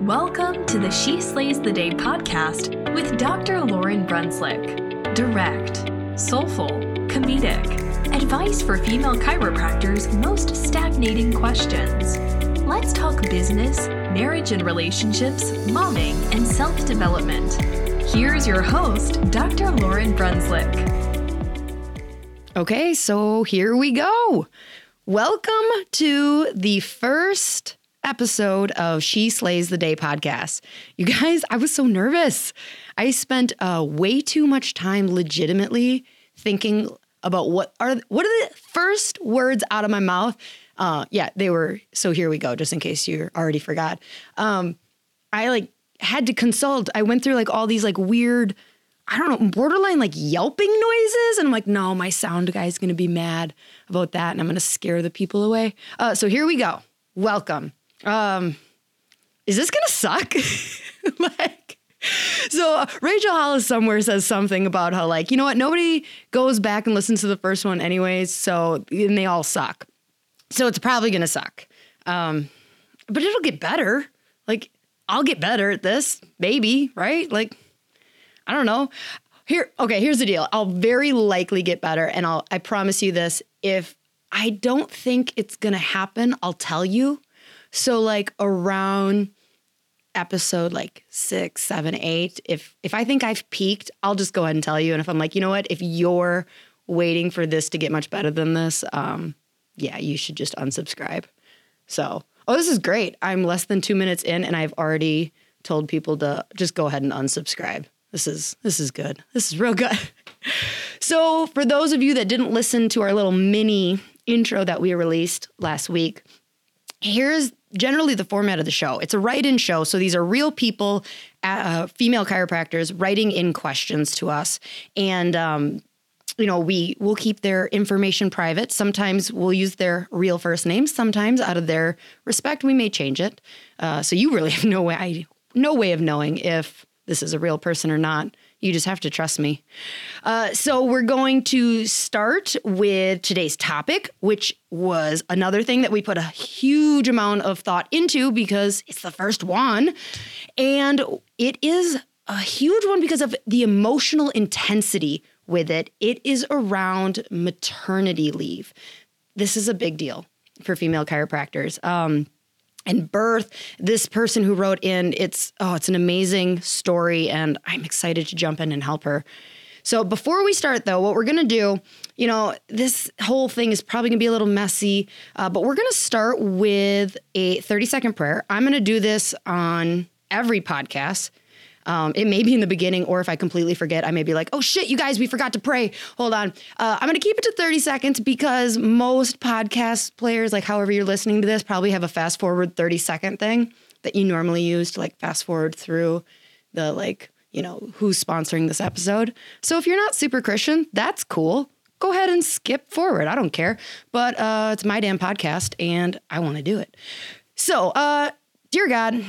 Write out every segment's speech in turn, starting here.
Welcome to the She Slays the Day podcast with Dr. Lauryn Brunslick. Direct, soulful, comedic, advice for female chiropractors' most stagnating questions. Let's talk business, marriage and relationships, momming, and self development. Here's your host, Dr. Lauryn Brunslick. Okay, so here we go. Welcome to the first episode of She Slays the Day podcast. You guys, I was so nervous. I spent uh, way too much time legitimately thinking about what are what are the first words out of my mouth. Uh, yeah, they were. So here we go. Just in case you already forgot, um, I like had to consult. I went through like all these like weird. I don't know, borderline like yelping noises. And I'm like, no, my sound guy's gonna be mad about that and I'm gonna scare the people away. Uh, so here we go. Welcome um, is this gonna suck? like, so uh, Rachel Hollis somewhere says something about how like you know what nobody goes back and listens to the first one anyways, so and they all suck. So it's probably gonna suck. Um, but it'll get better. Like I'll get better at this, maybe, right? Like I don't know. Here, okay, here's the deal. I'll very likely get better, and I'll I promise you this. If I don't think it's gonna happen, I'll tell you. So like around episode like six, seven, eight, if if I think I've peaked, I'll just go ahead and tell you. And if I'm like, you know what, if you're waiting for this to get much better than this, um, yeah, you should just unsubscribe. So, oh, this is great. I'm less than two minutes in, and I've already told people to just go ahead and unsubscribe. This is this is good. This is real good. so, for those of you that didn't listen to our little mini intro that we released last week, here's generally the format of the show. It's a write in show. So these are real people, uh, female chiropractors, writing in questions to us. And, um, you know, we will keep their information private. Sometimes we'll use their real first names. Sometimes, out of their respect, we may change it. Uh, so you really have no way, no way of knowing if this is a real person or not. You just have to trust me. Uh, so, we're going to start with today's topic, which was another thing that we put a huge amount of thought into because it's the first one. And it is a huge one because of the emotional intensity with it. It is around maternity leave. This is a big deal for female chiropractors. Um, and birth this person who wrote in. It's oh it's an amazing story and i'm excited to jump in and help her. So before we start though what we're going to do you know this whole thing is probably going to be a little messy uh, but we're going to start with a 30 second prayer. I'm going to do this on every podcast um, it may be in the beginning, or if I completely forget, I may be like, oh shit, you guys, we forgot to pray. Hold on. Uh, I'm going to keep it to 30 seconds because most podcast players, like however you're listening to this, probably have a fast forward 30 second thing that you normally use to like fast forward through the like, you know, who's sponsoring this episode. So if you're not super Christian, that's cool. Go ahead and skip forward. I don't care. But uh, it's my damn podcast and I want to do it. So, uh, dear God,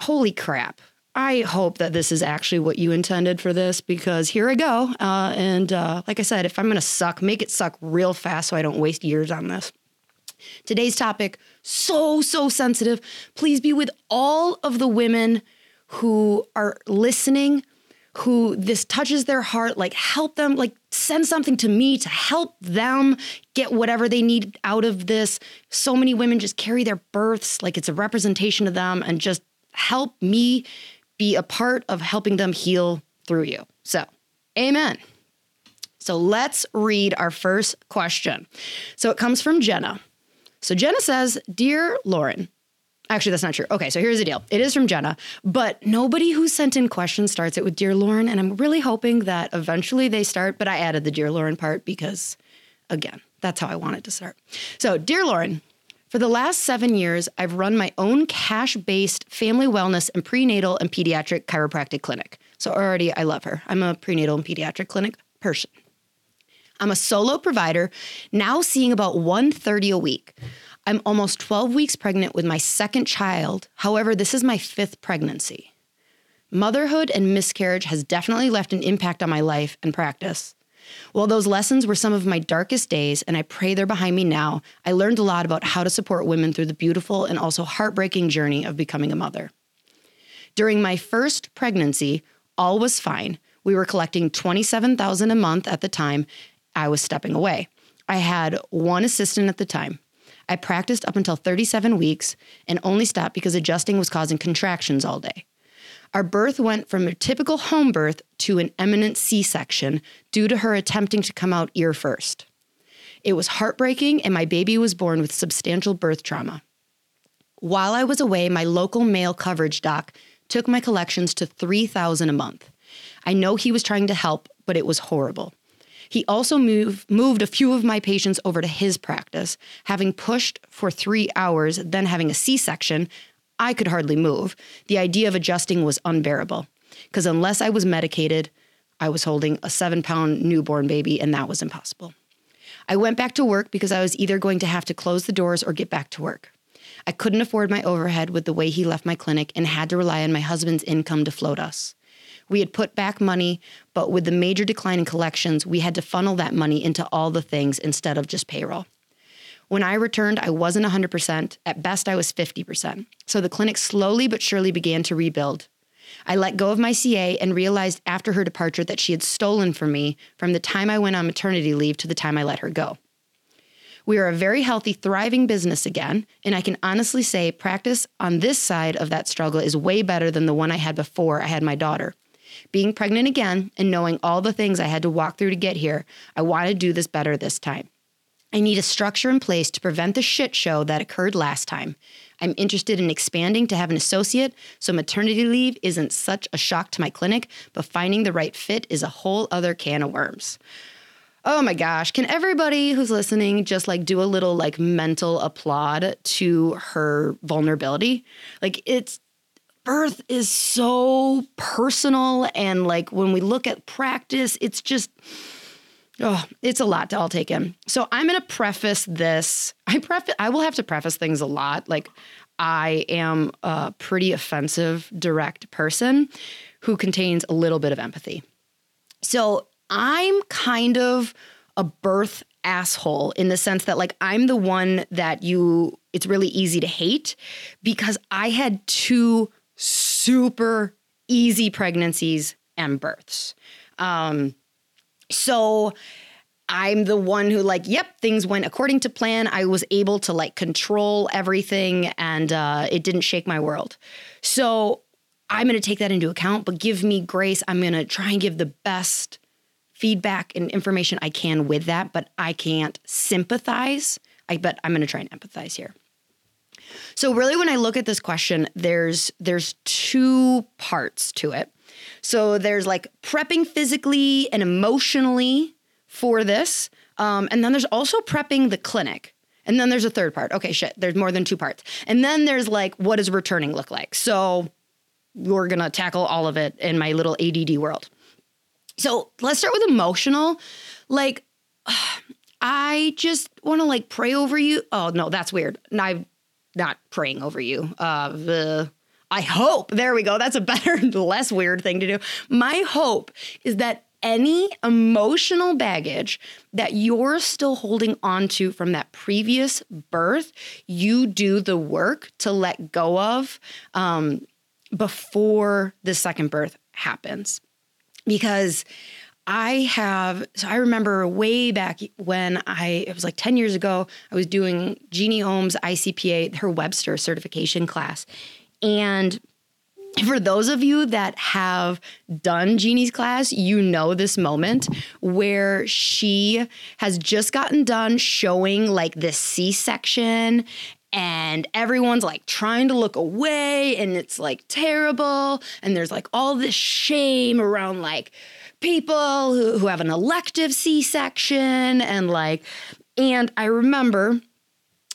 holy crap. I hope that this is actually what you intended for this because here I go. Uh, and uh, like I said, if I'm going to suck, make it suck real fast so I don't waste years on this. Today's topic, so, so sensitive. Please be with all of the women who are listening who this touches their heart, like help them, like send something to me to help them get whatever they need out of this. So many women just carry their births like it's a representation of them and just help me be a part of helping them heal through you. So, amen. So let's read our first question. So it comes from Jenna. So Jenna says, Dear Lauryn, Actually, that's not true. Okay, so here's the deal. It is from Jenna, but nobody who sent in questions starts it with Dear Lauryn. And I'm really hoping that eventually they start, but I added the Dear Lauryn part because, again, that's how I wanted to start. So, Dear Lauryn, for the last seven years, I've run my own cash based family wellness and prenatal and pediatric chiropractic clinic. So, already I love her. I'm a prenatal and pediatric clinic person. I'm a solo provider, now seeing about 130 a week. I'm almost 12 weeks pregnant with my second child. However, this is my fifth pregnancy. Motherhood and miscarriage has definitely left an impact on my life and practice. While those lessons were some of my darkest days, and I pray they're behind me now, I learned a lot about how to support women through the beautiful and also heartbreaking journey of becoming a mother. During my first pregnancy, all was fine. We were collecting 27,000 a month at the time I was stepping away. I had one assistant at the time. I practiced up until 37 weeks and only stopped because adjusting was causing contractions all day. Our birth went from a typical home birth to an eminent C section due to her attempting to come out ear first. It was heartbreaking, and my baby was born with substantial birth trauma. While I was away, my local male coverage doc took my collections to 3000 a month. I know he was trying to help, but it was horrible. He also move, moved a few of my patients over to his practice. Having pushed for three hours, then having a C section, I could hardly move. The idea of adjusting was unbearable because unless I was medicated, I was holding a seven pound newborn baby, and that was impossible. I went back to work because I was either going to have to close the doors or get back to work. I couldn't afford my overhead with the way he left my clinic and had to rely on my husband's income to float us. We had put back money, but with the major decline in collections, we had to funnel that money into all the things instead of just payroll. When I returned, I wasn't 100%. At best, I was 50%. So the clinic slowly but surely began to rebuild. I let go of my CA and realized after her departure that she had stolen from me from the time I went on maternity leave to the time I let her go. We are a very healthy, thriving business again, and I can honestly say practice on this side of that struggle is way better than the one I had before I had my daughter. Being pregnant again and knowing all the things I had to walk through to get here, I want to do this better this time. I need a structure in place to prevent the shit show that occurred last time. I'm interested in expanding to have an associate so maternity leave isn't such a shock to my clinic, but finding the right fit is a whole other can of worms. Oh my gosh, can everybody who's listening just like do a little like mental applaud to her vulnerability? Like it's birth is so personal and like when we look at practice it's just oh it's a lot to all take in. So i'm going to preface this. I preface i will have to preface things a lot. Like i am a pretty offensive direct person who contains a little bit of empathy. So i'm kind of a birth asshole in the sense that like I'm the one that you it's really easy to hate because I had two super easy pregnancies and births. Um, so I'm the one who like, yep, things went according to plan. I was able to like control everything and uh, it didn't shake my world. So I'm going to take that into account, but give me grace. I'm going to try and give the best feedback and information I can with that, but I can't sympathize. I but I'm going to try and empathize here. So really when I look at this question, there's there's two parts to it. So there's like prepping physically and emotionally for this. Um, and then there's also prepping the clinic. And then there's a third part. Okay, shit, there's more than two parts. And then there's like, what does returning look like? So we're gonna tackle all of it in my little ADD world. So let's start with emotional. Like, I just want to like pray over you. Oh no, that's weird. I'm not praying over you. Uh, I hope, there we go. That's a better, less weird thing to do. My hope is that any emotional baggage that you're still holding on to from that previous birth, you do the work to let go of um, before the second birth happens. because I have, so I remember way back when I, it was like 10 years ago, I was doing Jeanne Ohm's ICPA, her Webster certification class. And for those of you that have done Jeanne's class, you know this moment where she has just gotten done showing like this C section and everyone's like trying to look away and it's like terrible. And there's like all this shame around like people who, who have an elective C section and like, and I remember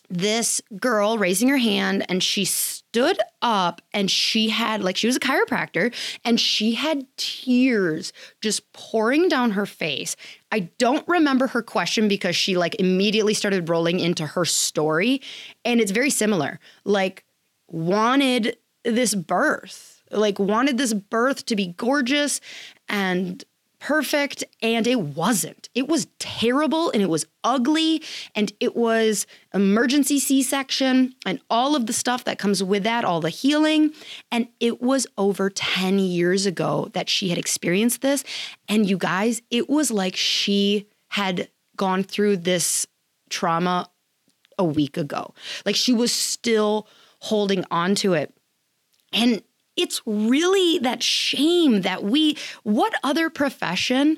this girl raising her hand and she stood up and she had like she was a chiropractor and she had tears just pouring down her face. I don't remember her question because she like immediately started rolling into her story and it's very similar. Like wanted this birth, like wanted this birth to be gorgeous and perfect and it wasn't. It was terrible and it was ugly and it was emergency C-section and all of the stuff that comes with that, all the healing and it was over 10 years ago that she had experienced this and you guys, it was like she had gone through this trauma a week ago. Like she was still holding on to it. And it's really that shame that we, what other profession?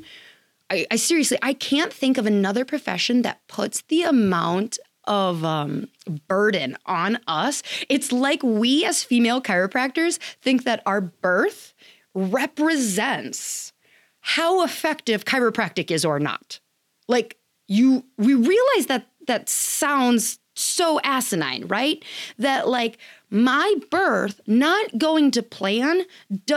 I, I seriously, I can't think of another profession that puts the amount of um, burden on us. It's like we as female chiropractors think that our birth represents how effective chiropractic is or not. Like you, we realize that that sounds so asinine, right? That like my birth not going to plan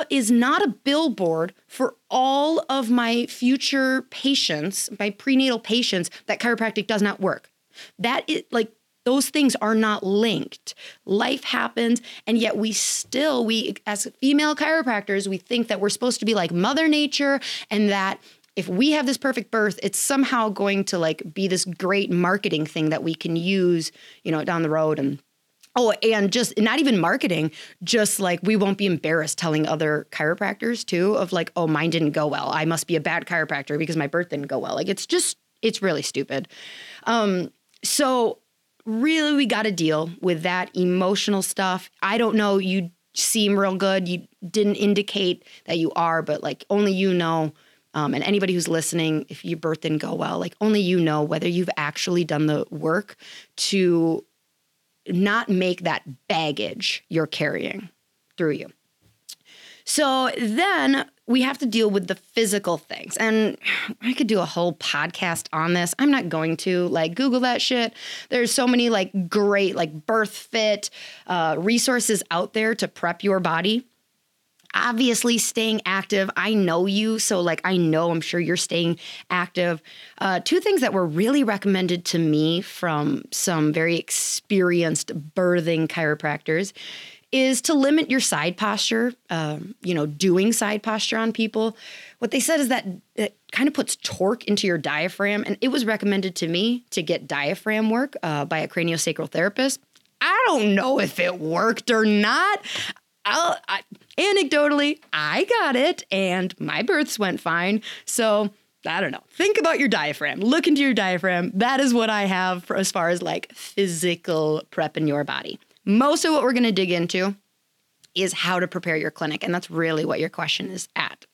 is not a billboard for all of my future patients, my prenatal patients that chiropractic does not work. That is like those things are not linked. Life happens and yet we still we as female chiropractors we think that we're supposed to be like mother nature and that if we have this perfect birth, it's somehow going to like be this great marketing thing that we can use, you know, down the road and Oh, and just not even marketing, just like we won't be embarrassed telling other chiropractors too of like, oh, mine didn't go well. I must be a bad chiropractor because my birth didn't go well. Like it's just, it's really stupid. Um, so really we got to deal with that emotional stuff. I don't know, you seem real good. You didn't indicate that you are, but like only you know. Um, and anybody who's listening, if your birth didn't go well, like only you know whether you've actually done the work to not make that baggage you're carrying through you. So then we have to deal with the physical things. And I could do a whole podcast on this. I'm not going to like Google that shit. There's so many like great like BIRTHFIT uh, resources out there to prep your body obviously staying active. I know you, so like I know I'm sure you're staying active. Uh, two things that were really recommended to me from some very experienced birthing chiropractors is to limit your side posture, um, you know, doing side posture on people. What they said is that it kind of puts torque into your diaphragm. And it was recommended to me to get diaphragm work uh, by a craniosacral therapist. I don't know if it worked or not. I'll, I, anecdotally, I got it and my births went fine. So I don't know. Think about your diaphragm. Look into your diaphragm. That is what I have for as far as like physical prep in your body. Most of what we're going to dig into is how to prepare your clinic. And that's really what your question is at.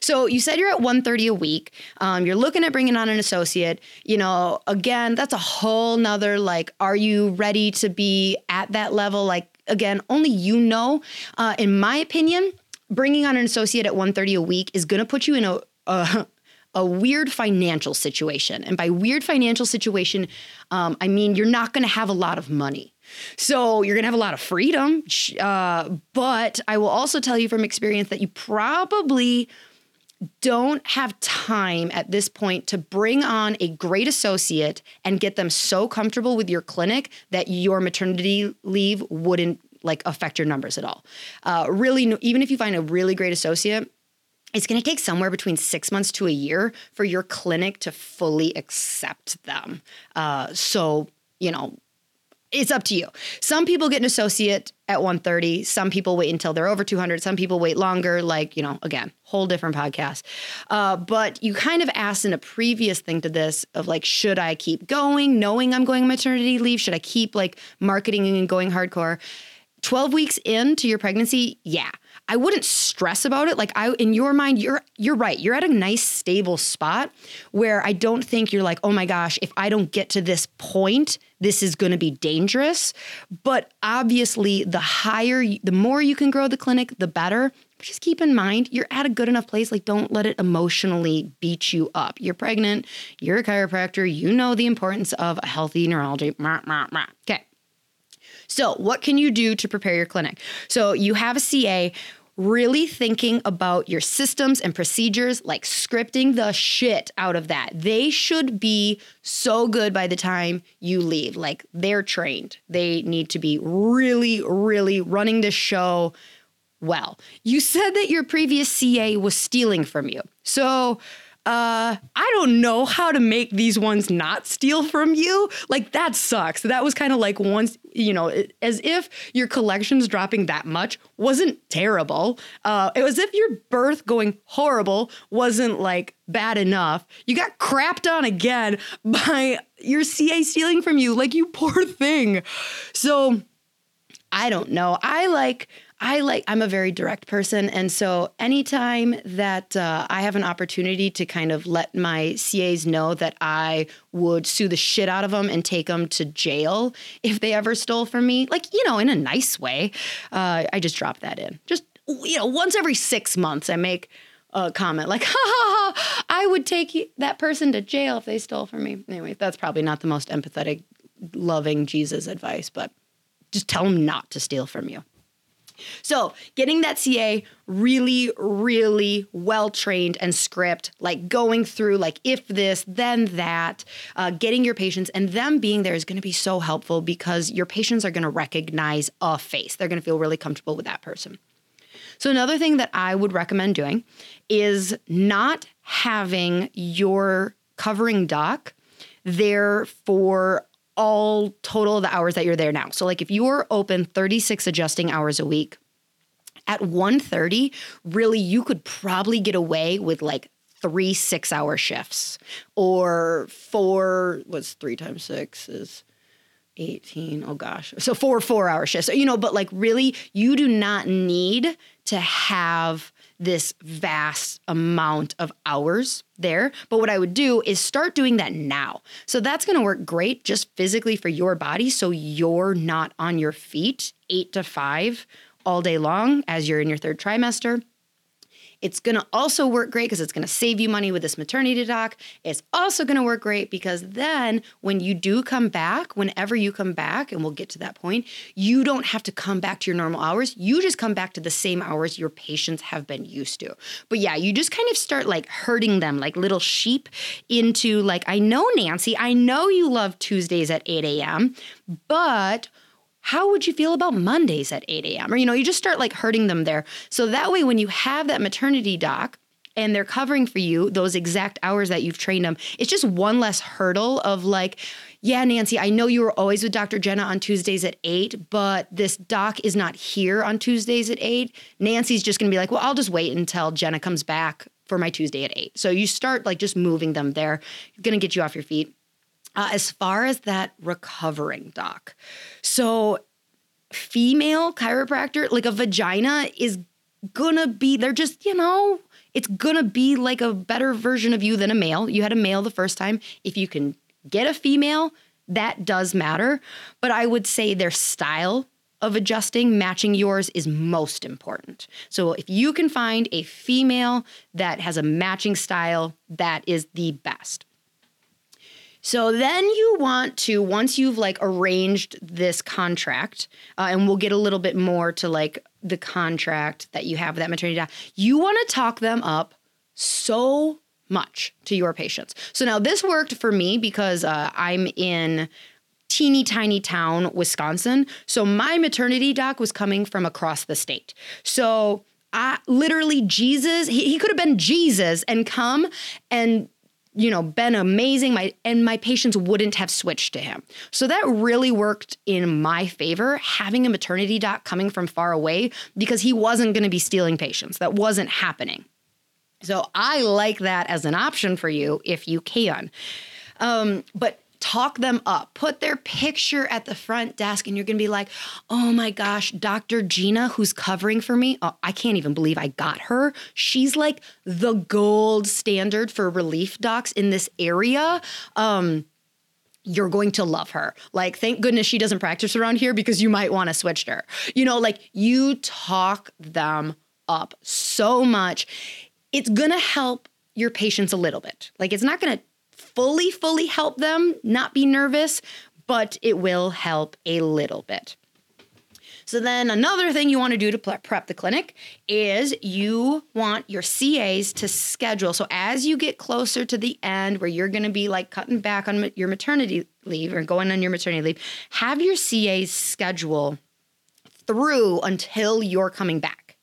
So you said you're at 130 a week. Um, you're looking at bringing on an associate. You know, again, that's a whole nother like, are you ready to be at that level? Like, again, only you know. Uh, in my opinion, bringing on an associate at 130 a week is going to put you in a, a a weird financial situation. And by weird financial situation, um, I mean you're not going to have a lot of money. So you're going to have a lot of freedom. Uh, but I will also tell you from experience that you probably don't have time at this point to bring on a great associate and get them so comfortable with your clinic that your maternity leave wouldn't like affect your numbers at all. Uh, really, even if you find a really great associate, it's going to take somewhere between six months to a year for your clinic to fully accept them. Uh, so, you know, it's up to you. Some people get an associate at 130. Some people wait until they're over 200. Some people wait longer. Like, you know, again, whole different podcast. Uh, but you kind of asked in a previous thing to this of like, should I keep going, knowing I'm going maternity leave? Should I keep like marketing and going hardcore? 12 weeks into your pregnancy, yeah. I wouldn't stress about it. Like I in your mind, you're you're right. You're at a nice stable spot where I don't think you're like, "Oh my gosh, if I don't get to this point, this is going to be dangerous." But obviously, the higher the more you can grow the clinic, the better. Just keep in mind, you're at a good enough place. Like, don't let it emotionally beat you up. You're pregnant, you're a chiropractor, you know the importance of a healthy neurology. Okay. So, what can you do to prepare your clinic? So, you have a CA really thinking about your systems and procedures, like scripting the shit out of that. They should be so good by the time you leave. Like they're trained. They need to be really, really running the show well. You said that your previous CA was stealing from you. So, uh, I don't know how to make these ones not steal from you. Like that sucks. That was kind of like once, you know, as if your collections dropping that much wasn't terrible. Uh, it was if your birth going horrible wasn't like bad enough. You got crapped on again by your CA stealing from you. Like you poor thing. So I don't know. I like I like, I'm a very direct person. And so anytime that uh, I have an opportunity to kind of let my CAs know that I would sue the shit out of them and take them to jail if they ever stole from me, like, you know, in a nice way, uh, I just drop that in. Just, you know, once every six months, I make a comment like, ha ha ha, I would take that person to jail if they stole from me. Anyway, that's probably not the most empathetic, loving Jesus advice, but just tell them not to steal from you. So, getting that CA really, really well trained and script, like going through, like, if this, then that, uh, getting your patients and them being there is going to be so helpful because your patients are going to recognize a face. They're going to feel really comfortable with that person. So, another thing that I would recommend doing is not having your covering doc there for all total of the hours that you're there now. So like if you're open 36 adjusting hours a week, at 1:30, really you could probably get away with like three 6-hour shifts or four was 3 times 6 is 18 oh gosh so four four hour shifts you know but like really you do not need to have this vast amount of hours there. But what I would do is start doing that now. So that's going to work great just physically for your body. So you're not on your feet eight to five all day long as you're in your third trimester. It's going to also work great because it's going to save you money with this maternity doc. It's also going to work great because then when you do come back, whenever you come back, and we'll get to that point, you don't have to come back to your normal hours. You just come back to the same hours your patients have been used to. But yeah, you just kind of start like herding them like little sheep into like, I know, Nancy, I know you love Tuesdays at 8 a.m., but how would you feel about Mondays at 8 a.m.? Or, you know, you just start like hurting them there. So that way, when you have that maternity doc, and they're covering for you those exact hours that you've trained them. It's just one less hurdle of like, yeah, Nancy, I know you were always with Dr. Jenna on Tuesdays at 8, but this doc is not here on Tuesdays at 8. Nancy's just to be like, well, I'll just wait until Jenna comes back for my Tuesday at 8. So you start like just moving them there, to get you off your feet. Uh, as far as that recovering doc, so female chiropractor, like a vagina, is gonna be, they're just, you know, it's gonna be like a better version of you than a male. You had a male the first time. If you can get a female, that does matter. But I would say their style of adjusting, matching yours is most important. So if you can find a female that has a matching style, that is the best. So then you want to, once you've like arranged this contract, uh, and we'll get a little bit more to like the contract that you have with that maternity doc, you want to talk them up so much to your patients. So now this worked for me because uh, I'm in teeny tiny town, Wisconsin. So my maternity doc was coming from across the state. So I literally Jesus, he, he could have been Jesus and come and you know, been amazing. My and my patients wouldn't have switched to him. So that really worked in my favor, having a maternity doc coming from far away because he wasn't going to be stealing patients. That wasn't happening. So I like that as an option for you if you can. Um, but talk them up. Put their picture at the front desk, and you're gonna be like, oh my gosh, Dr. Gina, who's covering for me, oh, I can't even believe I got her. She's like the gold standard for relief docs in this area. Um, you're going to love her. Like, thank goodness she doesn't practice around here because you might want to switch her. You know, like you talk them up so much. It's going to help your patients a little bit. Like, it's not going to fully, fully help them not be nervous, but it will help a little bit. So, then another thing you want to do to prep the clinic is you want your CAs to schedule. So, as you get closer to the end where you're going to be like cutting back on your maternity leave or going on your maternity leave, have your CAs schedule through until you're coming back.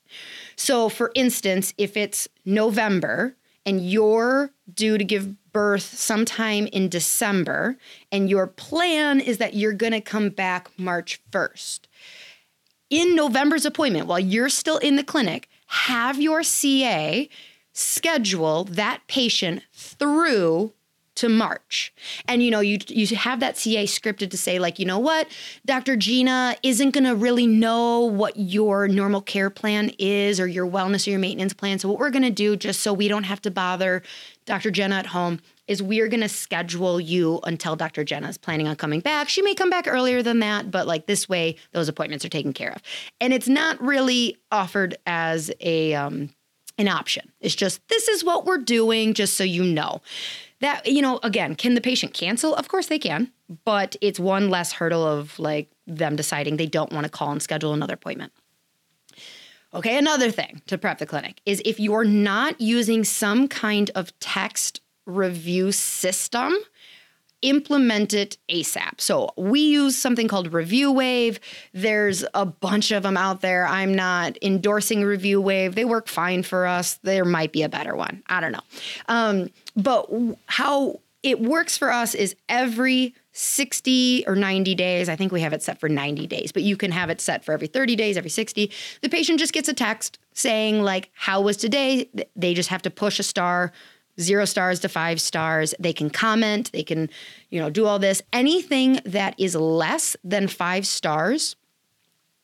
So, for instance, if it's November and you're due to give birth sometime in December, and your plan is that you're going to come back March 1st. In November's appointment, while you're still in the clinic, have your CA schedule that patient through to March. And you know, you you have that CA scripted to say like, you know what, Dr. Gina isn't going to really know what your normal care plan is or your wellness or your maintenance plan. So what we're going to do just so we don't have to bother Dr. Jenna at home is we're going to schedule you until Dr. Jenna is planning on coming back. She may come back earlier than that, but like this way those appointments are taken care of. And it's not really offered as a um an option. It's just this is what we're doing just so you know that you know again can the patient cancel of course they can but it's one less hurdle of like them deciding they don't want to call and schedule another appointment okay another thing to prep the clinic is if you're not using some kind of text review system implement it ASAP. So we use something called Review Wave. There's a bunch of them out there. I'm not endorsing Review Wave. They work fine for us. There might be a better one. I don't know. Um, but how it works for us is every 60 or 90 days. I think we have it set for 90 days, but you can have it set for every 30 days, every 60. The patient just gets a text saying, like, how was today? They just have to push a star zero stars to five stars. They can comment, they can, you know, do all this. Anything that is less than five stars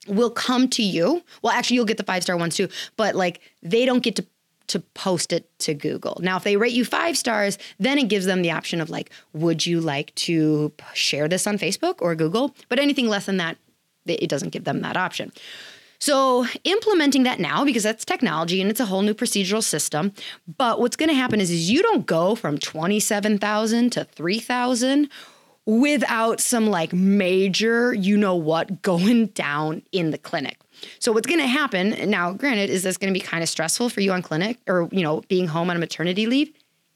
will come to you. Well, actually, you'll get the five star ones too, but like they don't get to to post it to Google. Now, if they rate you five stars, then it gives them the option of like, would you like to share this on Facebook or Google? But anything less than that, it doesn't give them that option. So, implementing that now because that's technology and it's a whole new procedural system. But what's going to happen is, is you don't go from 27,000 to 3,000 without some like major, you know what, going down in the clinic. So what's going to happen now, granted, is this going to be kind of stressful for you on clinic or, you know, being home on a maternity leave?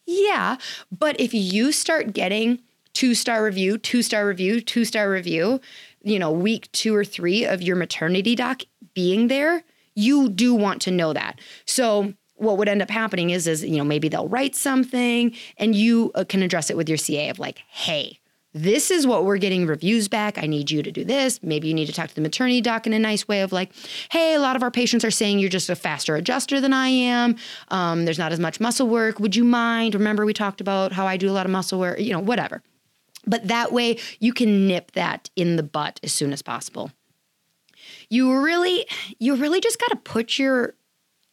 Yeah. But if you start getting two star review, two star review, two star review, you know, week two or three of your maternity doc being there, you do want to know that. So what would end up happening is is you know maybe they'll write something and you uh, can address it with your CA of like, "Hey, this is what we're getting reviews back. I need you to do this. Maybe you need to talk to the maternity doc in a nice way of like, hey, a lot of our patients are saying you're just a faster adjuster than I am. Um, there's not as much muscle work. Would you mind? Remember, we talked about how I do a lot of muscle work, you know, whatever. But that way you can nip that in the butt as soon as possible. You really, you really just got to put your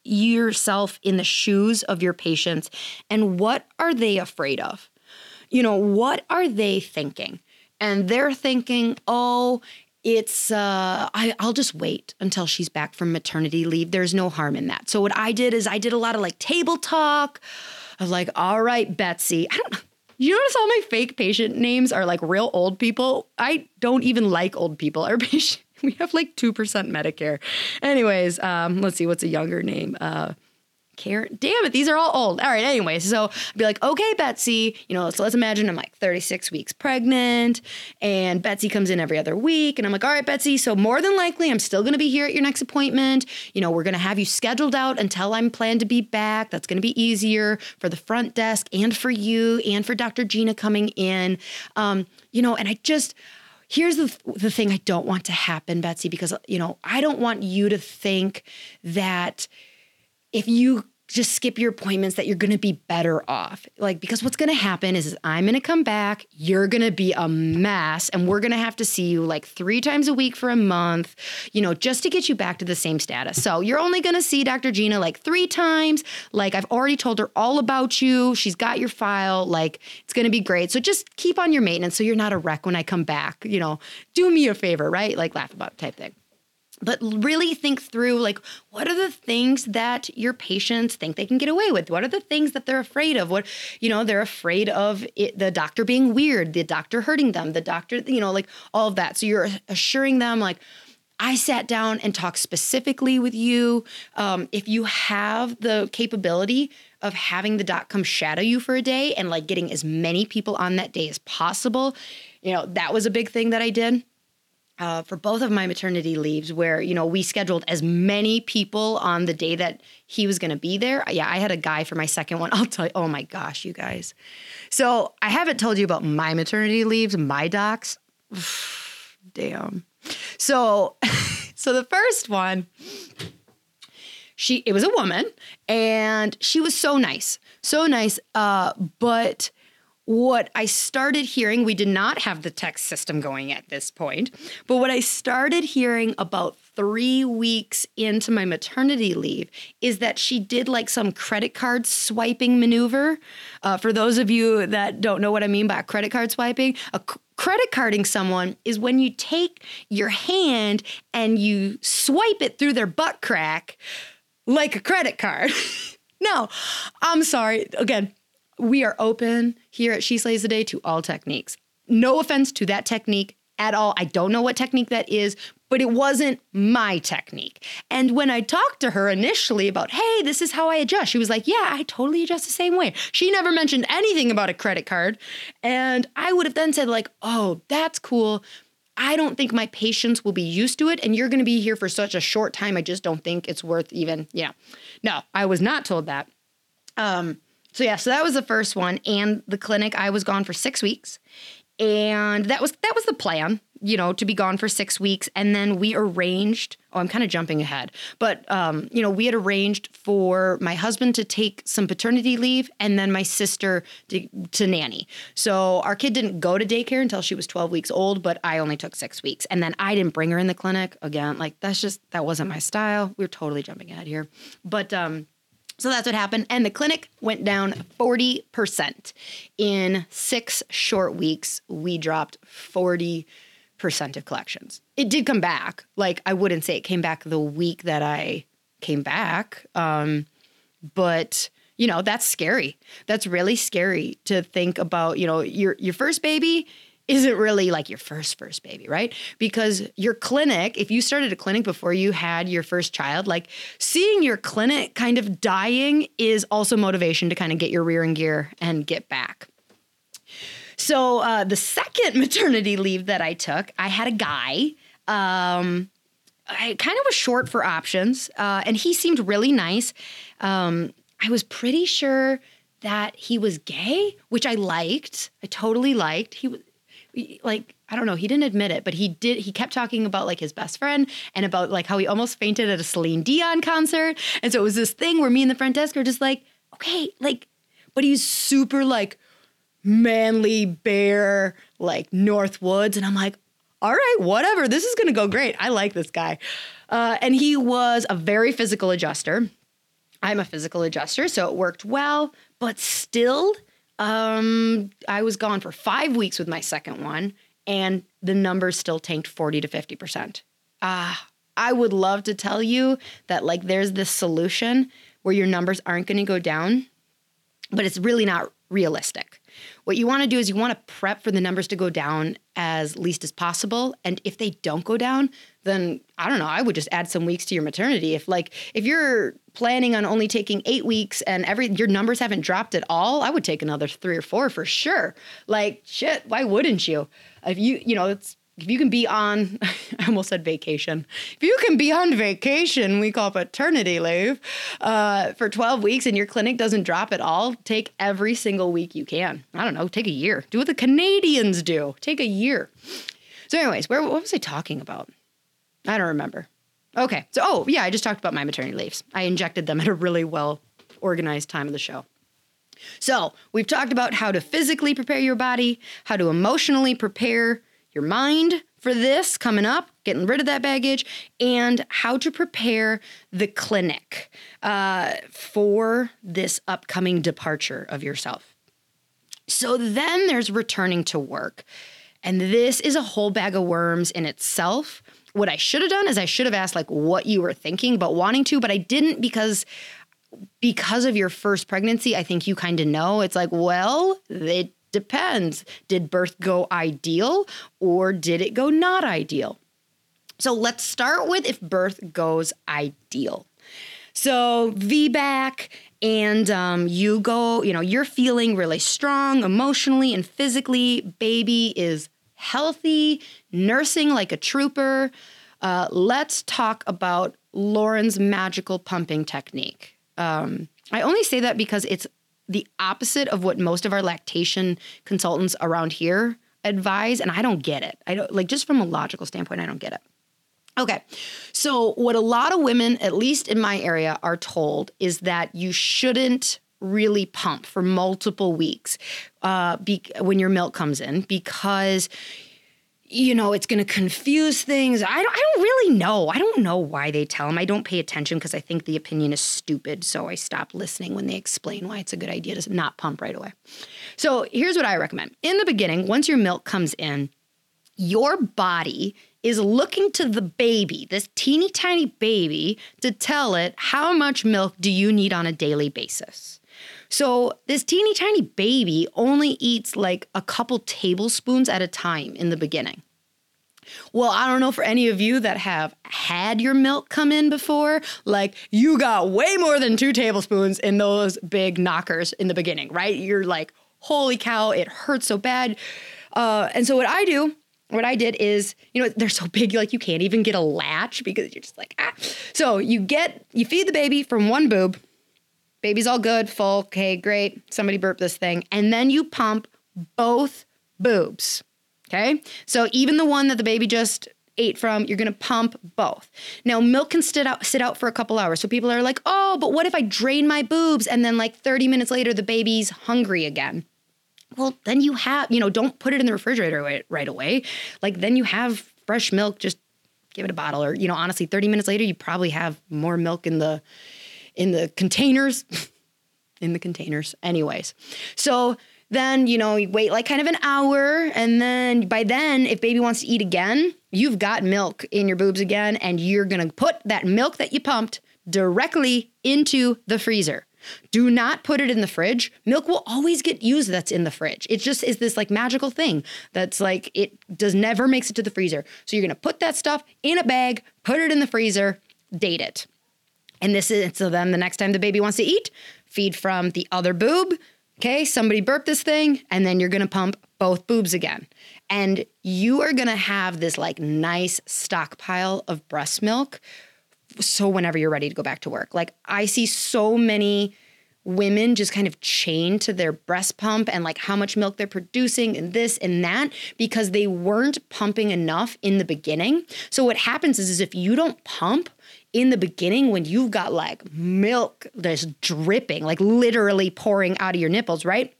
yourself in the shoes of your patients and what are they afraid of? You know, what are they thinking? And they're thinking, oh, it's uh I, i'll just wait until she's back from maternity leave there's no harm in that so what i did is i did a lot of like table talk of like all right betsy i don't you notice all my fake patient names are like real old people? I don't even like old people. Our patient, we have like 2% Medicare. Anyways, um, let's see, what's a younger name? Uh, Karen, damn it, these are all old. All right, anyway, so I'd be like, okay, Betsy, you know, so let's imagine I'm like 36 weeks pregnant and Betsy comes in every other week. And I'm like, all right, Betsy, so more than likely I'm still gonna be here at your next appointment. You know, we're gonna have you scheduled out until I'm planned to be back. That's gonna be easier for the front desk and for you and for Dr. Gina coming in. Um, you know, and I just, here's the, the thing I don't want to happen, Betsy, because, you know, I don't want you to think that if you just skip your appointments that you're going to be better off. Like because what's going to happen is, I'm going to come back, you're going to be a mess and we're going to have to see you like 3 times a week for a month, you know, just to get you back to the same status. So, you're only going to see Dr. Gina like 3 times. Like I've already told her all about you. She's got your file. Like it's going to be great. So just keep on your maintenance so you're not a wreck when I come back, you know. Do me a favor, right? Like laugh about it type thing but really think through like what are the things that your patients think they can get away with? What are the things that they're afraid of? What you know they're afraid of it, the doctor being weird the doctor hurting them the doctor you know like all of that. So you're assuring them like I sat down and talked specifically with you. Um, if you have the capability of having the doc come shadow you for a day and like getting as many people on that day as possible, you know, that was a big thing that I did uh, for both of my maternity leaves where you know we scheduled as many people on the day that he was going to be there. Yeah i had a guy for my second one. I'll tell you oh my gosh you guys. So i haven't told you about my maternity leaves my docs. Damn. So so the first one she it was a woman and she was so nice so nice uh but what I started hearing, we did not have the text system going at this point, but what I started hearing about three weeks into my maternity leave is that she did like some credit card swiping maneuver. Uh, for those of you that don't know what I mean by credit card swiping, a c- credit carding someone is when you take your hand and you swipe it through their butt crack like a credit card. no, I'm sorry. Again, we are open here at She Slays the Day to all techniques. No offense to that technique at all. I don't know what technique that is, but it wasn't my technique. And when I talked to her initially about, hey, this is how I adjust, she was like, yeah, I totally adjust the same way. She never mentioned anything about a credit card. And I would have then said, like, oh, that's cool. I don't think my patients will be used to it. And you're going to be here for such a short time. I just don't think it's worth even, yeah. No, I was not told that. Um, so yeah, so that was the first one. And the clinic, I was gone for six weeks. And that was that was the plan, you know, to be gone for six weeks. And then we arranged, oh, I'm kind of jumping ahead, but um, you know, we had arranged for my husband to take some paternity leave and then my sister to, to nanny. So our kid didn't go to daycare until she was 12 weeks old, but I only took six weeks. And then I didn't bring her in the clinic. Again, like that's just that wasn't my style. We are totally jumping ahead here. But um so that's what happened. And the clinic went down 40%. In six short weeks, we dropped 40% of collections. It did come back. Like, I wouldn't say it came back the week that I came back. Um, but you know that's scary that's really scary to think about you know your your first baby isn't really like your first first baby, right? Because your clinic, if you started a clinic before you had your first child, like seeing your clinic kind of dying is also motivation to kind of get your rear in gear and get back. So uh, the second maternity leave that I took, I had a guy. Um, I kind of was short for options, uh, and he seemed really nice. Um, I was pretty sure that he was gay, which I liked. I totally liked. He was like I don't know, he didn't admit it, but he did he kept talking about like his best friend and about like how he almost fainted at a Celine Dion concert. And so it was this thing where me and the front desk are just like, okay, like but he's super like manly bear like North Woods and I'm like, all right, whatever. This is going to go great. I like this guy. Uh, and he was a very physical adjuster. I'm a physical adjuster, so it worked well, but still um, I was gone for five weeks with my second one, and the numbers still tanked 40 to 50%. Ah, I would love to tell you that, like, there's this solution where your numbers aren't going to go down, but it's really not realistic. What you want to do is you want to prep for the numbers to go down as least as possible. And if they don't go down, then I don't know, I would just add some weeks to your maternity. If like if you're planning on only taking 8 weeks and every your numbers haven't dropped at all, I would take another 3 or 4 for sure. Like shit, why wouldn't you? If you, you know, it's if you can be on i almost said vacation if you can be on vacation we call paternity leave uh, for 12 weeks and your clinic doesn't drop at all take every single week you can i don't know take a year do what the canadians do take a year so anyways where what was i talking about i don't remember okay so oh yeah i just talked about my maternity leaves i injected them at a really well organized time of the show so, we've talked about how to physically prepare your body, how to emotionally prepare your mind for this coming up, getting rid of that baggage, and how to prepare the clinic uh, for this upcoming departure of yourself. So, then there's returning to work. And this is a whole bag of worms in itself. What I should have done is I should have asked like what you were thinking about wanting to, but I didn't because because of your first pregnancy, I think you kind of know. It's like, well, it depends. Did birth go ideal or did it go not ideal? So let's start with if birth goes ideal. So VBAC and um, you go, you know, you're feeling really strong emotionally and physically. Baby is healthy, nursing like a trooper. Uh, let's talk about Lauryn's magical pumping technique. Um, I only say that because it's the opposite of what most of our lactation consultants around here advise, and I don't get it. I don't like just from a logical standpoint, I don't get it. Okay, so what a lot of women, at least in my area, are told is that you shouldn't really pump for multiple weeks uh, be- when your milk comes in because you know, it's going to confuse things. I don't, I don't really know. I don't know why they tell them. I don't pay attention because I think the opinion is stupid. So I stop listening when they explain why it's a good idea to not pump right away. So here's what I recommend. In the beginning, once your milk comes in, your body is looking to the baby, this teeny tiny baby, to tell it how much milk do you need on a daily basis. So this teeny tiny baby only eats like a couple tablespoons at a time in the beginning. Well, I don't know for any of you that have had your milk come in before, like you got way more than two tablespoons in those big knockers in the beginning, right? You're like, holy cow, it hurts so bad. Uh, and so what I do, what I did is, you know, they're so big, like you can't even get a latch because you're just like, ah. So you get, you feed the baby from one boob, baby's all good, full, okay, great. Somebody burp this thing. And then you pump both boobs. Okay. So even the one that the baby just ate from, you're going to pump both. Now, milk can sit out, sit out for a couple hours. So people are like, oh, but what if I drain my boobs and then like 30 minutes later, the baby's hungry again? Well, then you have, you know, don't put it in the refrigerator right, right away. Like then you have fresh milk, just give it a bottle. Or, you know, honestly, 30 minutes later, you probably have more milk in the in the containers, in the containers, anyways. So then, you know, you wait like kind of an hour. And then by then, if baby wants to eat again, you've got milk in your boobs again. And you're going to put that milk that you pumped directly into the freezer. Do not put it in the fridge. Milk will always get used that's in the fridge. It just is this like magical thing that's like it does never makes it to the freezer. So you're going to put that stuff in a bag, put it in the freezer, date it. And this is so then the next time the baby wants to eat, feed from the other boob. Okay, somebody burp this thing, and then you're gonna pump both boobs again. And you are gonna have this like nice stockpile of breast milk. So whenever you're ready to go back to work, like I see so many women just kind of chained to their breast pump and like how much milk they're producing and this and that because they weren't pumping enough in the beginning. So what happens is, is if you don't pump, in the beginning when you've got like milk that's dripping, like literally pouring out of your nipples, right?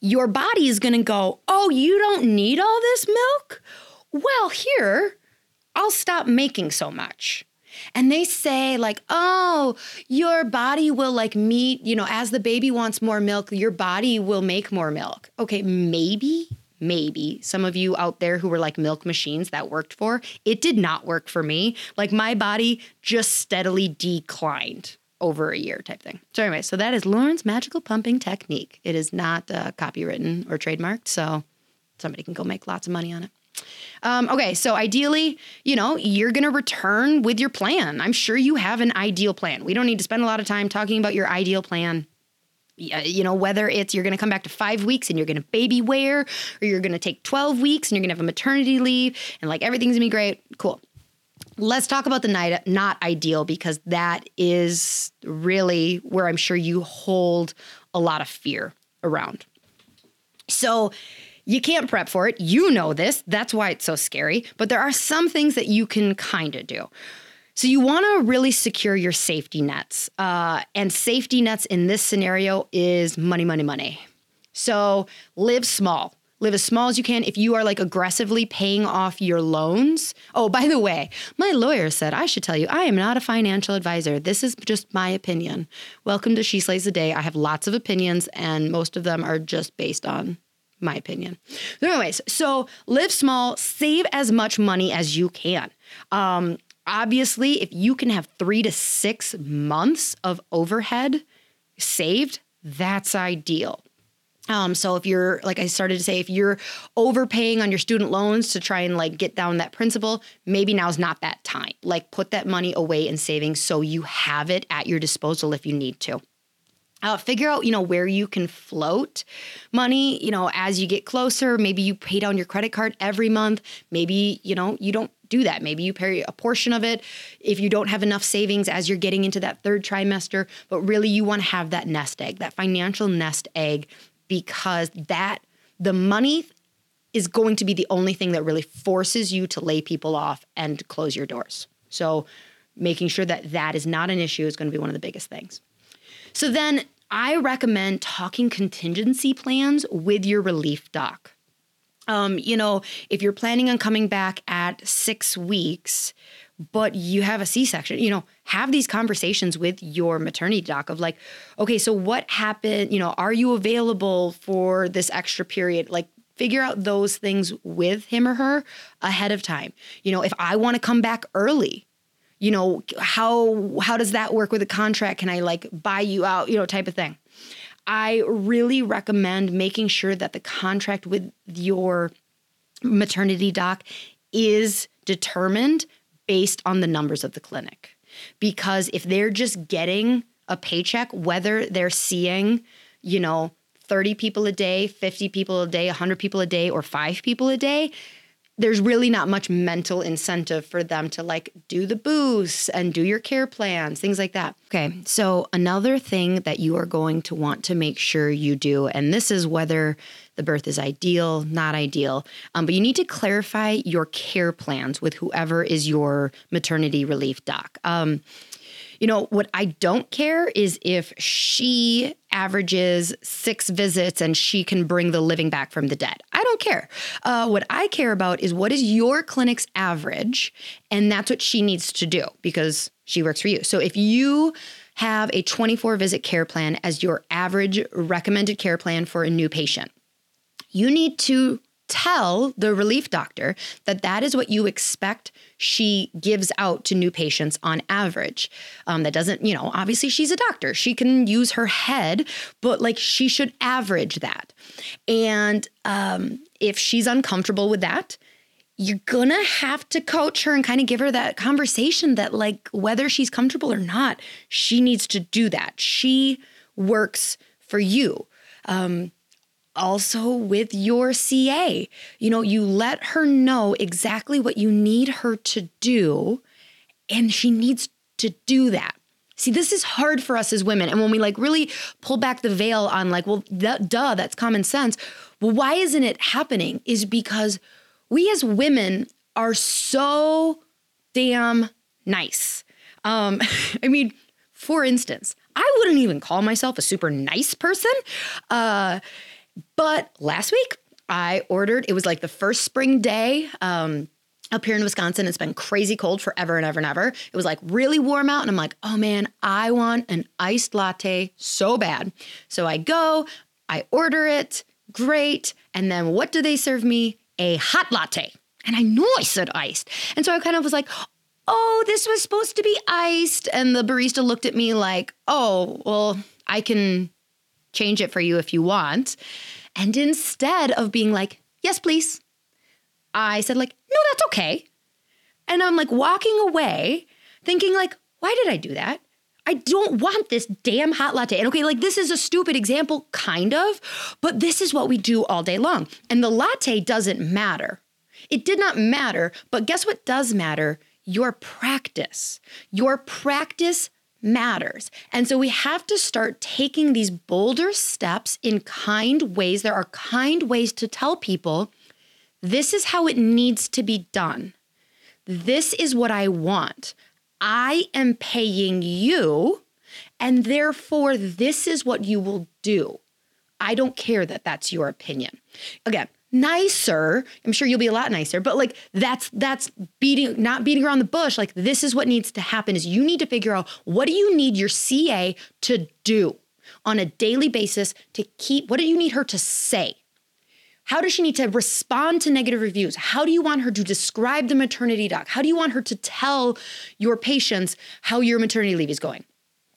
Your body is going to go, Oh, you don't need all this milk? Well, here, I'll stop making so much. And they say, like, oh, your body will like meet, you know, as the baby wants more milk, your body will make more milk. Okay, maybe maybe some of you out there who were like milk machines that worked for. It did not work for me. Like my body just steadily declined over a year type thing. So anyway, so that is Lauryn's magical pumping technique. It is not uh, copywritten or trademarked, so somebody can go make lots of money on it. Um, okay, so ideally, you know, you're going to return with your plan. I'm sure you have an ideal plan. We don't need to spend a lot of time talking about your ideal plan. Uh, you know, whether it's you're going to come back to five weeks and you're going to baby wear, or you're going to take 12 weeks and you're going to have a maternity leave and like everything's going to be great. Cool. Let's talk about the night not ideal because that is really where I'm sure you hold a lot of fear around. So, you can't prep for it. You know this. That's why it's so scary. But there are some things that you can kind of do. So you want to really secure your safety nets. Uh, and safety nets in this scenario is money, money, money. So live small. Live as small as you can. If you are like aggressively paying off your loans. Oh, by the way, my lawyer said I should tell you I am not a financial advisor. This is just my opinion. Welcome to She Slays the Day. I have lots of opinions, and most of them are just based on my opinion. anyways, so live small, save as much money as you can. Um, obviously, if you can have three to six months of overhead saved, that's ideal. Um, so if you're like I started to say, if you're overpaying on your student loans to try and like get down that principal, maybe now's not that time. Like put that money away in savings so you have it at your disposal if you need to. Uh, figure out, you know, where you can float money, you know, as you get closer. Maybe you pay down your credit card every month. Maybe, you know, you don't do that. Maybe you pay a portion of it if you don't have enough savings as you're getting into that third trimester. But really, you want to have that nest egg, that financial nest egg, because that the money is going to be the only thing that really forces you to lay people off and close your doors. So, making sure that that is not an issue is going to be one of the biggest things. So then I recommend talking contingency plans with your relief doc. Um, you know, if you're planning on coming back at six weeks, but you have a C section, you know, have these conversations with your maternity doc of like, okay, so what happened? You know, are you available for this extra period? Like, figure out those things with him or her ahead of time. You know, if I want to come back early, you know how how does that work with a contract? Can i like buy you out? You know type of thing. I really recommend making sure that the contract with your maternity doc is determined based on the numbers of the clinic. Because if they're just getting a paycheck whether they're seeing you know 30 people a day 50 people a day 100 people a day or 5 people a day there's really not much mental incentive for them to like do the boosts and do your care plans, things like that. Okay, so another thing that you are going to want to make sure you do, and this is whether the birth is ideal, not ideal, um, but you need to clarify your care plans with whoever is your maternity relief doc. Um, you know, what I don't care is if she averages six visits and she can bring the living back from the dead. I don't care. Uh, what I care about is what is your clinic's average, and that's what she needs to do because she works for you. So if you have a 24 visit care plan as your average recommended care plan for a new patient, you need to tell the relief doctor that that is what you expect she gives out to new patients on average. Um, that doesn't, you know, obviously she's a doctor. She can use her head, but like she should average that. And um, if she's uncomfortable with that, you're gonna have to coach her and kind of give her that conversation that, like, whether she's comfortable or not, she needs to do that. She works for you. Um, also with your CA. You know, you let her know exactly what you need her to do, and she needs to do that. See, this is hard for us as women. And when we like really pull back the veil on, like, well, duh, that's common sense. Well, why isn't it happening? Is because we as women are so damn nice. Um, I mean, for instance, I wouldn't even call myself a super nice person. Uh, but last week, I ordered, it was like the first spring day. Um, up here in Wisconsin, it's been crazy cold forever and ever and ever. It was like really warm out, and I'm like, oh man, I want an iced latte so bad. So I go, I order it, great. And then what do they serve me? A hot latte. And I know I said iced. And so I kind of was like, oh, this was supposed to be iced. And the barista looked at me like, oh, well, I can change it for you if you want. And instead of being like, yes, please, I said, like, no, that's okay. And I'm like walking away thinking, like, why did I do that? I don't want this damn hot latte. And okay, like this is a stupid example, kind of, but this is what we do all day long. And the latte doesn't matter. It did not matter, but guess what does matter? Your practice. Your practice matters. And so we have to start taking these bolder steps in kind ways. There are kind ways to tell people this is how it needs to be done. This is what I want. I am paying you, and therefore, this is what you will do. I don't care that that's your opinion. Again, nicer i'm sure you'll be a lot nicer but like that's that's beating not beating around the bush like this is what needs to happen is you need to figure out what do you need your ca to do on a daily basis to keep what do you need her to say how does she need to respond to negative reviews? How do you want her to describe the maternity doc? How do you want her to tell your patients how your maternity leave is going?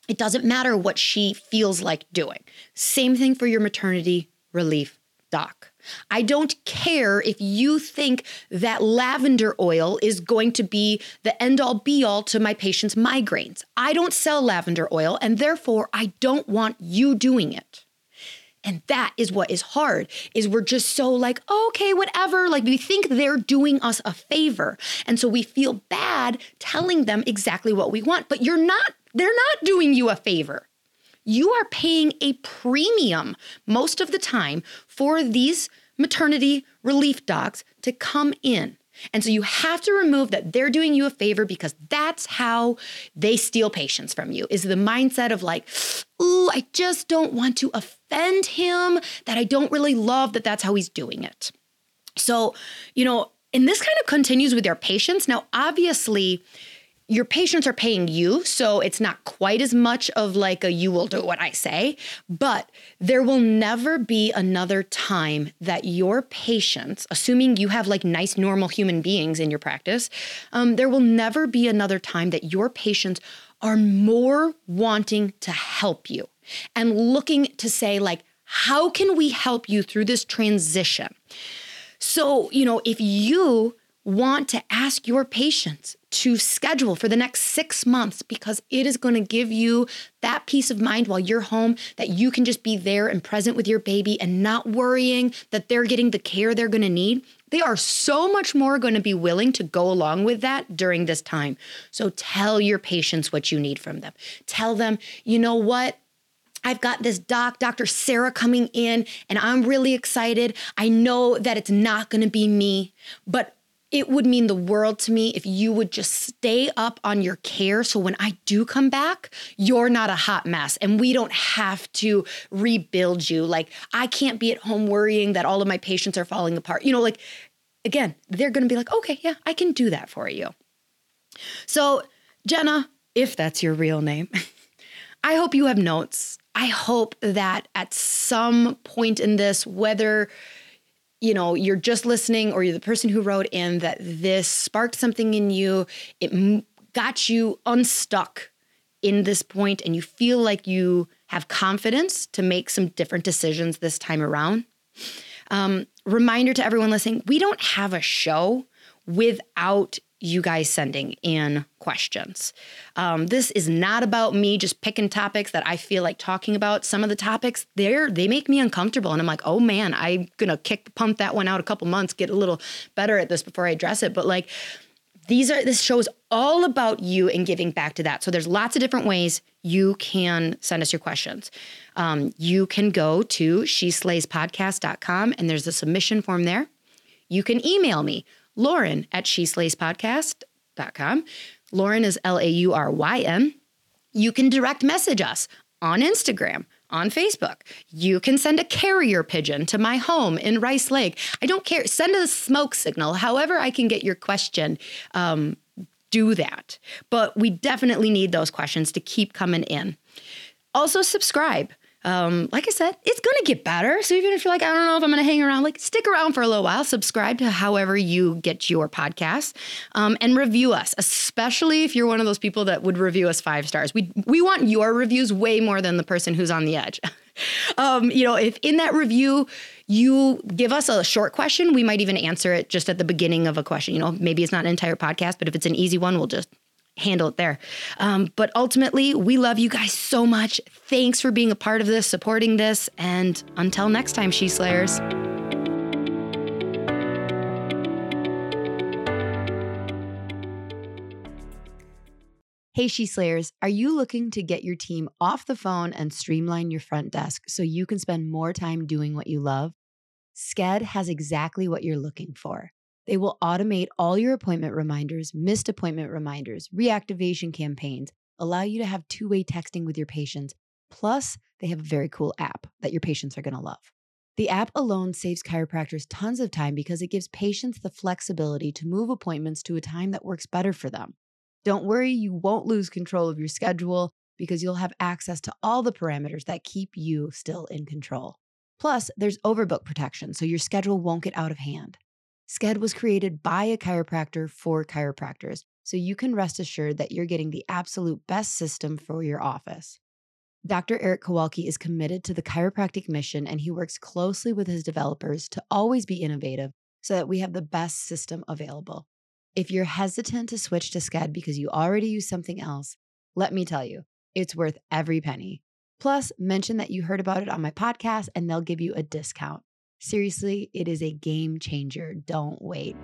It doesn't matter what she feels like doing. Same thing for your maternity relief doc. I don't care if you think that lavender oil is going to be the end all be all to my patient's migraines. I don't sell lavender oil, and therefore I don't want you doing it. And that is what is hard is we're just so like, okay, whatever. Like we think they're doing us a favor. And so we feel bad telling them exactly what we want, but you're not, they're not doing you a favor. You are paying a premium most of the time for these maternity relief docs to come in. And so you have to remove that they're doing you a favor because that's how they steal patients from you is the mindset of like, ooh, I just don't want to offend him, that I don't really love that that's how he's doing it. So, you know, and this kind of continues with your patients. Now, obviously, your patients are paying you, so it's not quite as much of like a you will do what I say, but there will never be another time that your patients, assuming you have like nice, normal human beings in your practice, um, there will never be another time that your patients are more wanting to help you and looking to say, like, how can we help you through this transition? So, you know, if you want to ask your patients to schedule for the next six months because it is going to give you that peace of mind while you're home that you can just be there and present with your baby and not worrying that they're getting the care they're going to need. They are so much more going to be willing to go along with that during this time. So tell your patients what you need from them. Tell them, you know what? I've got this doc, Dr. Sarah, coming in, and I'm really excited. I know that it's not going to be me, but it would mean the world to me if you would just stay up on your care. So when I do come back, you're not a hot mess and we don't have to rebuild you. Like, I can't be at home worrying that all of my patients are falling apart. You know, like, again, they're going to be like, okay, yeah, I can do that for you. So, Jenna, if that's your real name, I hope you have notes. I hope that at some point in this, whether you know, you're just listening or you're the person who wrote in that this sparked something in you, it got you unstuck in this point and you feel like you have confidence to make some different decisions this time around. Um, reminder to everyone listening we don't have a show without you guys sending in questions. Um, this is not about me just picking topics that I feel like talking about. Some of the topics there they make me uncomfortable, and I'm like, oh man, I'm gonna kick pump that one out a couple months, get a little better at this before I address it. But like, these are this show is all about you and giving back to that. So there's lots of different ways you can send us your questions. Um, you can go to sheslayspodcast.com and there's a submission form there. You can email me Lauryn at sheslayspodcast.com. Lauryn is L A U R Y N. You can direct message us on Instagram, on Facebook. You can send a carrier pigeon to my home in Rice Lake. I don't care. Send a smoke signal. However, I can get your question. Um, do that. But we definitely need those questions to keep coming in. Also, subscribe. Um, like I said, it's gonna get better. So even if you're like, I don't know if I'm gonna hang around, like stick around for a little while. Subscribe to however you get your podcast, um, and review us. Especially if you're one of those people that would review us five stars. We we want your reviews way more than the person who's on the edge. um, you know, if in that review you give us a short question, we might even answer it just at the beginning of a question. You know, maybe it's not an entire podcast, but if it's an easy one, we'll just handle it there. Um, but ultimately, we love you guys so much. Thanks for being a part of this, supporting this, and until next time, She Slayers. Hey, She Slayers, are you looking to get your team off the phone and streamline your front desk so you can spend more time doing what you love? Sked has exactly what you're looking for. They will automate all your appointment reminders, missed appointment reminders, reactivation campaigns, allow you to have two way texting with your patients. Plus, they have a very cool app that your patients are going to love. The app alone saves chiropractors tons of time because it gives patients the flexibility to move appointments to a time that works better for them. Don't worry, you won't lose control of your schedule because you'll have access to all the parameters that keep you still in control. Plus, there's overbook protection, so your schedule won't get out of hand. Sked was created by a chiropractor for chiropractors, so you can rest assured that you're getting the absolute best system for your office. Dr. Eric Kowalke is committed to the chiropractic mission and he works closely with his developers to always be innovative so that we have the best system available. If you're hesitant to switch to Sked because you already use something else, let me tell you, it's worth every penny. Plus, mention that you heard about it on my podcast and they'll give you a discount. Seriously, it is a game changer. Don't wait.